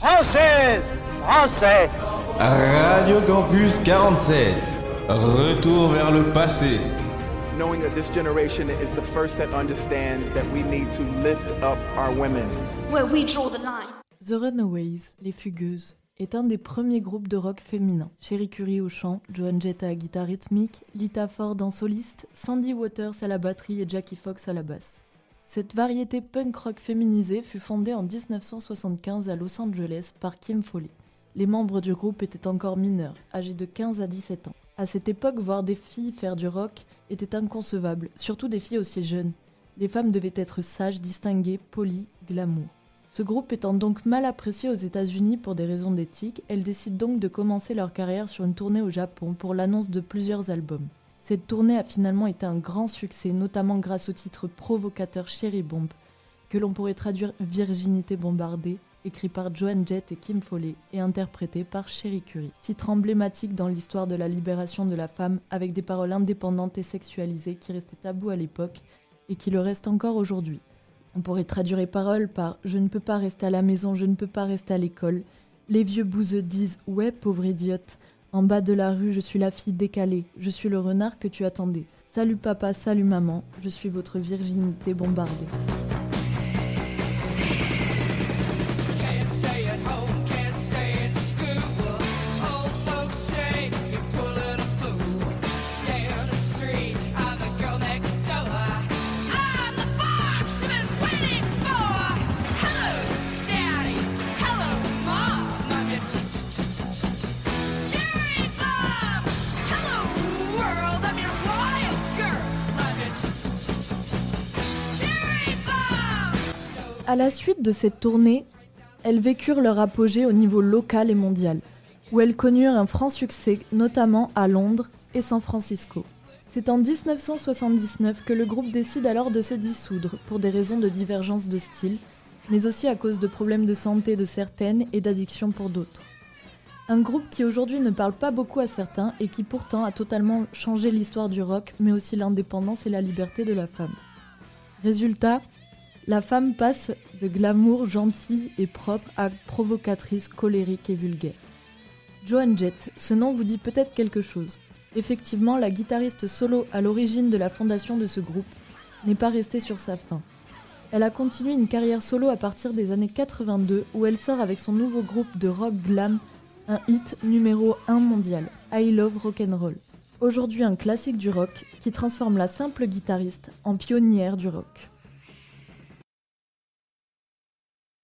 Française Français Radio Campus 47. Retour vers le passé. knowing that this generation is the first that understands that we need to lift up our women. Where we draw the line. The Runaways, les Fugueuses, est un des premiers groupes de rock féminin. Sherry Curie au chant, Joan Jett à la guitare rythmique, Lita Ford en soliste, Sandy Waters à la batterie et Jackie Fox à la basse. Cette variété punk rock féminisée fut fondée en 1975 à Los Angeles par Kim Foley. Les membres du groupe étaient encore mineurs, âgés de 15 à 17 ans. À cette époque, voir des filles faire du rock était inconcevable, surtout des filles aussi jeunes. Les femmes devaient être sages, distinguées, polies, glamour. Ce groupe étant donc mal apprécié aux États-Unis pour des raisons d'éthique, elles décident donc de commencer leur carrière sur une tournée au Japon pour l'annonce de plusieurs albums. Cette tournée a finalement été un grand succès, notamment grâce au titre provocateur Cherry Bomb, que l'on pourrait traduire Virginité bombardée, écrit par Joan Jett et Kim Foley et interprété par Sherry Curie. Titre emblématique dans l'histoire de la libération de la femme avec des paroles indépendantes et sexualisées qui restaient tabous à l'époque et qui le restent encore aujourd'hui. On pourrait traduire les paroles par Je ne peux pas rester à la maison, je ne peux pas rester à l'école. Les vieux bouseux disent Ouais, pauvre idiote. En bas de la rue, je suis la fille décalée. Je suis le renard que tu attendais. Salut papa, salut maman. Je suis votre virginité bombardée. À la suite de cette tournée, elles vécurent leur apogée au niveau local et mondial, où elles connurent un franc succès, notamment à Londres et San Francisco. C'est en 1979 que le groupe décide alors de se dissoudre pour des raisons de divergence de style, mais aussi à cause de problèmes de santé de certaines et d'addiction pour d'autres. Un groupe qui aujourd'hui ne parle pas beaucoup à certains et qui pourtant a totalement changé l'histoire du rock, mais aussi l'indépendance et la liberté de la femme. Résultat, la femme passe de glamour gentille et propre à provocatrice, colérique et vulgaire. Joan Jett, ce nom vous dit peut-être quelque chose. Effectivement, la guitariste solo à l'origine de la fondation de ce groupe n'est pas restée sur sa fin. Elle a continué une carrière solo à partir des années 82 où elle sort avec son nouveau groupe de rock glam un hit numéro 1 mondial, I Love Rock'n'Roll. Aujourd'hui un classique du rock qui transforme la simple guitariste en pionnière du rock.